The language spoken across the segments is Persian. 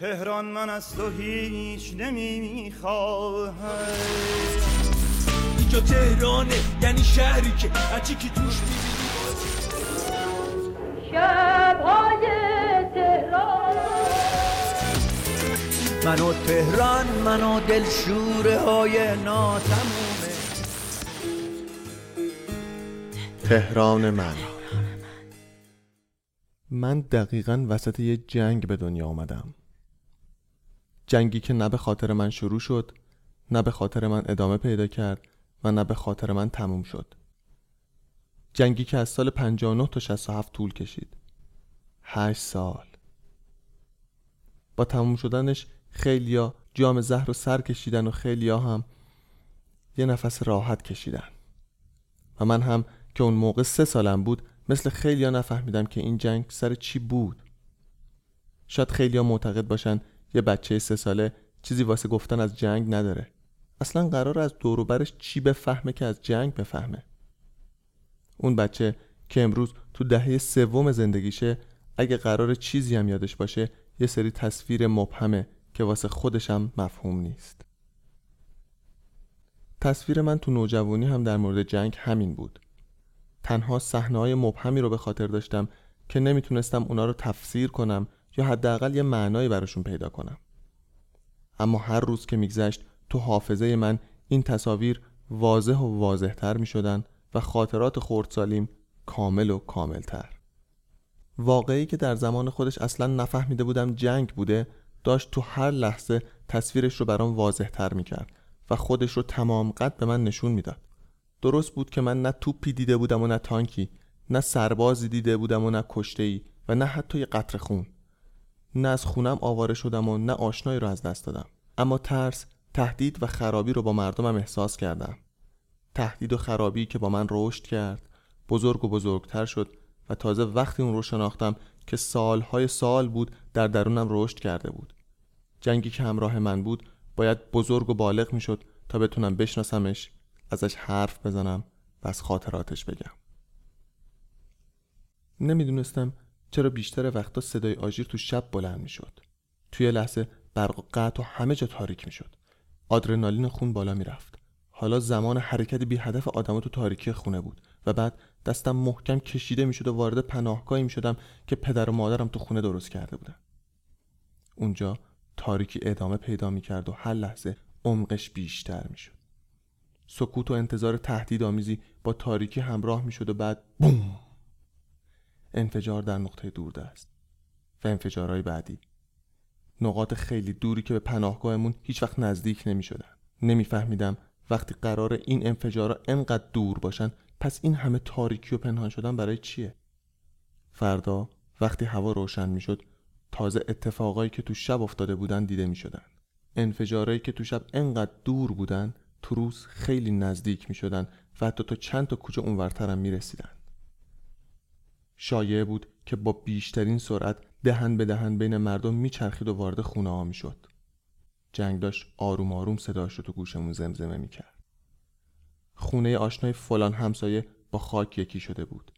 تهران من از تو هیچ نمی‌خواهم. اینجا تهرانه یعنی شهری که هرچی که توش می‌بینی. شبهای تهران. منو تهران منو دلشوره های ناتمومه. تهران من. من دقیقا وسط یه جنگ به دنیا آمدم. جنگی که نه به خاطر من شروع شد نه به خاطر من ادامه پیدا کرد و نه به خاطر من تموم شد. جنگی که از سال 59 تا 67 طول کشید. هشت سال. با تموم شدنش خیلیا جام زهر رو سر کشیدن و خیلیا هم یه نفس راحت کشیدن. و من هم که اون موقع سه سالم بود مثل خیلیا نفهمیدم که این جنگ سر چی بود. شاید خیلیا معتقد باشن یه بچه سه ساله چیزی واسه گفتن از جنگ نداره. اصلا قرار از دوروبرش چی بفهمه که از جنگ بفهمه. اون بچه که امروز تو دهه سوم زندگیشه اگه قرار چیزی هم یادش باشه یه سری تصویر مبهمه که واسه خودشم مفهوم نیست. تصویر من تو نوجوانی هم در مورد جنگ همین بود. تنها صحنه‌های مبهمی رو به خاطر داشتم که نمی‌تونستم اونا رو تفسیر کنم یا حداقل یه معنایی براشون پیدا کنم. اما هر روز که میگذشت تو حافظه من این تصاویر واضح و واضحتر می شدن و خاطرات خردسالیم کامل و کاملتر. واقعی که در زمان خودش اصلا نفهمیده بودم جنگ بوده داشت تو هر لحظه تصویرش رو برام واضحتر می کرد و خودش رو تمام قد به من نشون می‌داد. درست بود که من نه توپی دیده بودم و نه تانکی نه سربازی دیده بودم و نه کشته ای و نه حتی یه قطر خون. نه از خونم آواره شدم و نه آشنایی رو از دست دادم. اما ترس تهدید و خرابی رو با مردمم احساس کردم. تهدید و خرابی که با من رشد کرد بزرگ و بزرگتر شد و تازه وقتی اون رو شناختم که سالهای سال بود در درونم رشد کرده بود. جنگی که همراه من بود باید بزرگ و بالغ می شد تا بتونم بشناسمش ازش حرف بزنم و از خاطراتش بگم. نمی‌دونستم چرا بیشتر وقتا صدای آژیر تو شب بلند می شد توی لحظه برق و قطع و همه جا تاریک می شد آدرنالین خون بالا می رفت حالا زمان حرکت بی هدف آدم تو تاریکی خونه بود و بعد دستم محکم کشیده می شد و وارد پناهگاهی می شدم که پدر و مادرم تو خونه درست کرده بودن. اونجا تاریکی ادامه پیدا می کرد و هر لحظه عمقش بیشتر می شد سکوت و انتظار تهدید آمیزی با تاریکی همراه می شد و بعد بوم! انفجار در نقطه دوردست و انفجارهای بعدی. نقاط خیلی دوری که به پناهگاهمون هیچ وقت نزدیک نمی شدن نمیفهمیدم وقتی قرار این انفجارها انقدر دور باشن پس این همه تاریکی و پنهان شدن برای چیه؟ فردا وقتی هوا روشن می شد تازه اتفاقایی که تو شب افتاده بودن دیده می شدن انفجارهایی که تو شب انقدر دور بودن تو روز خیلی نزدیک می شدن و حتی تا چند تا کوچه اونورترم می رسیدن شایعه بود که با بیشترین سرعت دهن به دهن بین مردم میچرخید و وارد خونه ها می‌شد. جنگ داشت آروم آروم صداش رو تو گوشمون زمزمه می‌کرد. خونه آشنای فلان همسایه با خاک یکی شده بود.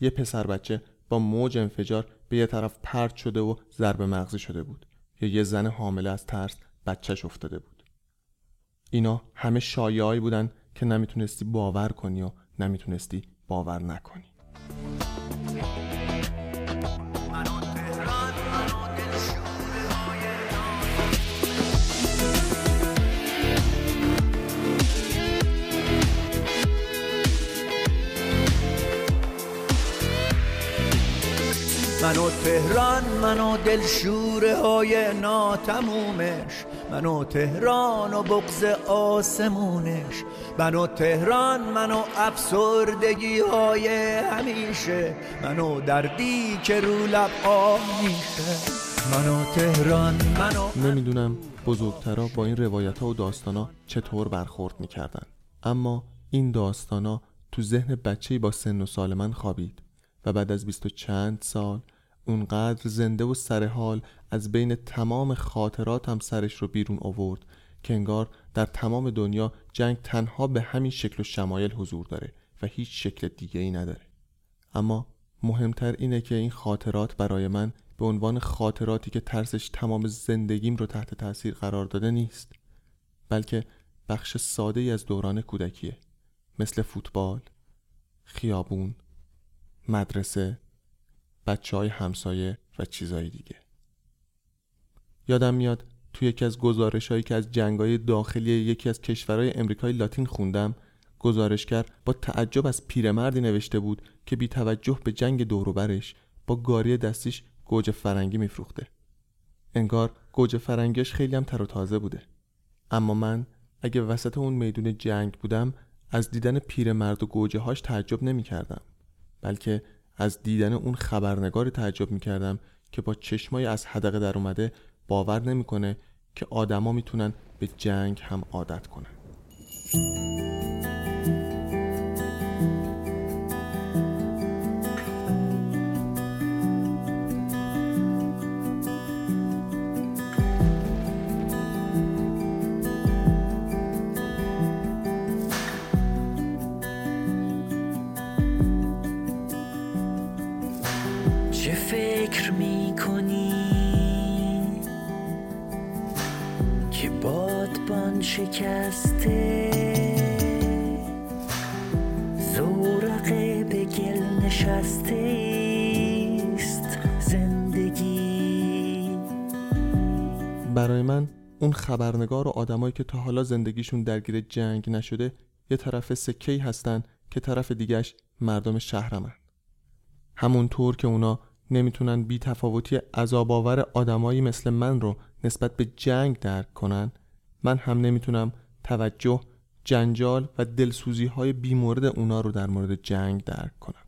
یه پسر بچه با موج انفجار به یه طرف پرت شده و ضرب مغزی شده بود. یا یه زن حامله از ترس بچهش افتاده بود. اینا همه شایعهایی بودن که نمی‌تونستی باور کنی و نمی‌تونستی باور نکنی. منو تهران منو دلشوره های ناتمومش منو تهران و بغز آسمونش. منو تهران منو افسردگی های همیشه منو دردی که رو لب میشه. منو تهران منو نمی‌دونم بزرگترا با این روایت ها و داستانا چطور برخورد می‌کردن. اما این داستانا تو ذهن بچه‌ای با سن و سال من خوابید و بعد از بیست و چند سال اونقدر زنده و سر حال از بین تمام خاطراتم سرش رو بیرون آورد که انگار در تمام دنیا جنگ تنها به همین شکل و شمایل حضور داره و هیچ شکل دیگه ای نداره. اما مهمتر اینه که این خاطرات برای من به عنوان خاطراتی که ترسش تمام زندگیم رو تحت تاثیر قرار داده نیست بلکه بخش ساده ای از دوران کودکیه. مثل فوتبال، خیابون، مدرسه، بچه های همسایه و چیزهای دیگه. یادم میاد توی یکی از گزارش هایی که از جنگای داخلی یکی از کشورهای امریکای لاتین خوندم گزارشگر با تعجب از پیرمردی نوشته بود که بی توجه به جنگ دوروبرش با گاری دستیش گوجه فرنگی میفروخته. انگار گوجه فرنگیش خیلی هم تر و تازه بوده. اما من اگه وسط اون میدون جنگ بودم از دیدن پیرمرد و گوجه هاش تعجب نمی کردم بلکه از دیدن اون خبرنگار تعجب می کردم که با چشمای از حدقه در اومده باور نمی‌کنه که آدما می‌تونن به جنگ هم عادت کنن. چه فکر می‌کنی؟ که بادبان شکسته. زورقه به گل نشسته است زندگی. برای من اون خبرنگار و آدمایی که تا حالا زندگیشون درگیر جنگ نشده یه طرف سکهی هستن که طرف دیگش مردم شهرمن. همونطور که اونا نمی‌تونن بی تفاوتی عذاب آور آدمایی مثل من رو نسبت به جنگ درک کنن؟ من هم نمی‌تونم توجه جنجال و دلسوزی های بی مورد اونا رو در مورد جنگ درک کنم.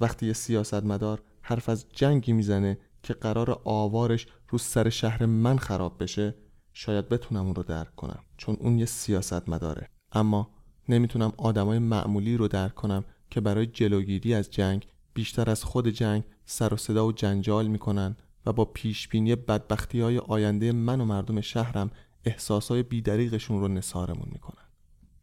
وقتی یه سیاستمدار حرف از جنگی می‌زنه که قرار آوارش رو سر شهر من خراب بشه شاید بتونم اون رو درک کنم چون اون یه سیاست مداره اما نمی‌تونم آدمای معمولی رو درک کنم که برای جلوگیری از جنگ بیشتر از خود جنگ سر و صدا و جنجال می‌کنن و با پیشبینی بدبختی های آینده من و مردم شهرم احساسای بیدریقشون رو نثارمون می‌کنن.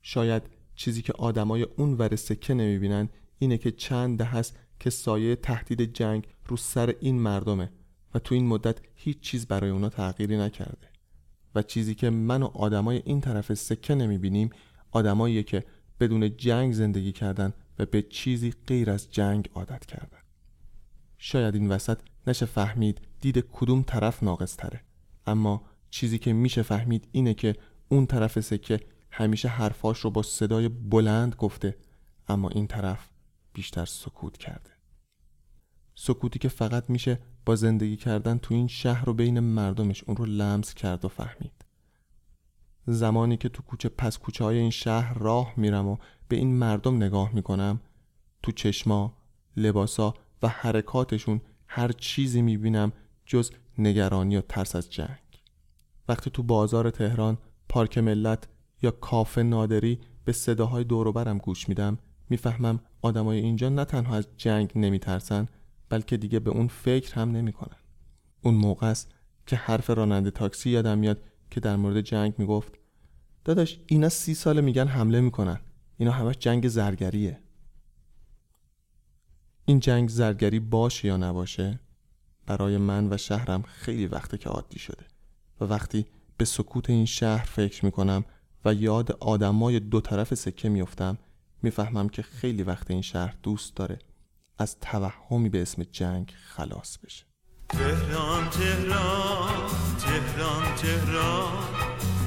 شاید چیزی که آدمای اون ور سکه نمی‌بینن اینه که چند ده هست که سایه تهدید جنگ رو سر این مردمه و تو این مدت هیچ چیز برای اونا تغییری نکرده. و چیزی که من و آدمای این طرف سکه نمی‌بینیم آدماییه که بدون جنگ زندگی کردن و به چیزی غیر از جنگ عادت کردن. شاید این وسط نشه فهمید دید کدوم طرف ناقص تره اما چیزی که میشه فهمید اینه که اون طرف سکه همیشه حرفاش رو با صدای بلند گفته اما این طرف بیشتر سکوت کرده. سکوتی که فقط میشه با زندگی کردن تو این شهر و بین مردمش اون رو لمس کرد و فهمید. زمانی که تو کوچه پس کوچه های این شهر راه میرم و به این مردم نگاه می‌کنم تو چشما، لباسا و حرکاتشون هر چیزی می‌بینم جز نگرانی و ترس از جنگ. وقتی تو بازار تهران پارک ملت یا کافه نادری به صداهای دوروبرم گوش میدم می‌فهمم آدمای اینجا نه تنها از جنگ نمیترسن بلکه دیگه به اون فکر هم نمی‌کنن. اون موقع است که حرف راننده تاکسی یادم میاد که در مورد جنگ می‌گفت داداش اینا سی ساله میگن حمله می‌کنن. اینا همش جنگ زرگریه. این جنگ زرگری باشه یا نباشه برای من و شهرم خیلی وقته که عادی شده. و وقتی به سکوت این شهر فکر می‌کنم و یاد آدمای دو طرف سکه میفتم می‌فهمم که خیلی وقت این شهر دوست داره از توهمی به اسم جنگ خلاص بشه. تهران تهران تهران تهران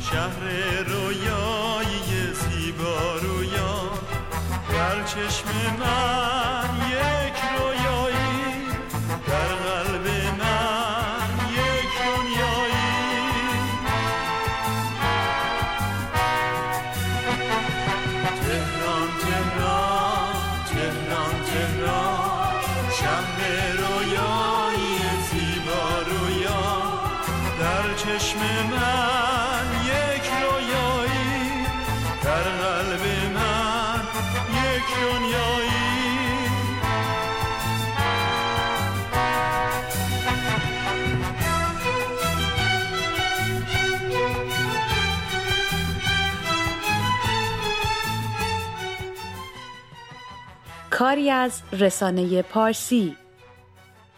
شهر رویایی زیبا رویا در چشم من کاری از رسانه پارسی.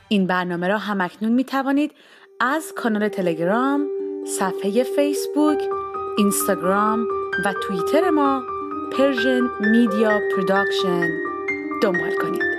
این برنامه را همکنون می توانید از کانال تلگرام، صفحه فیسبوک، اینستاگرام و توییتر ما Persian Media Production دنبال کنید.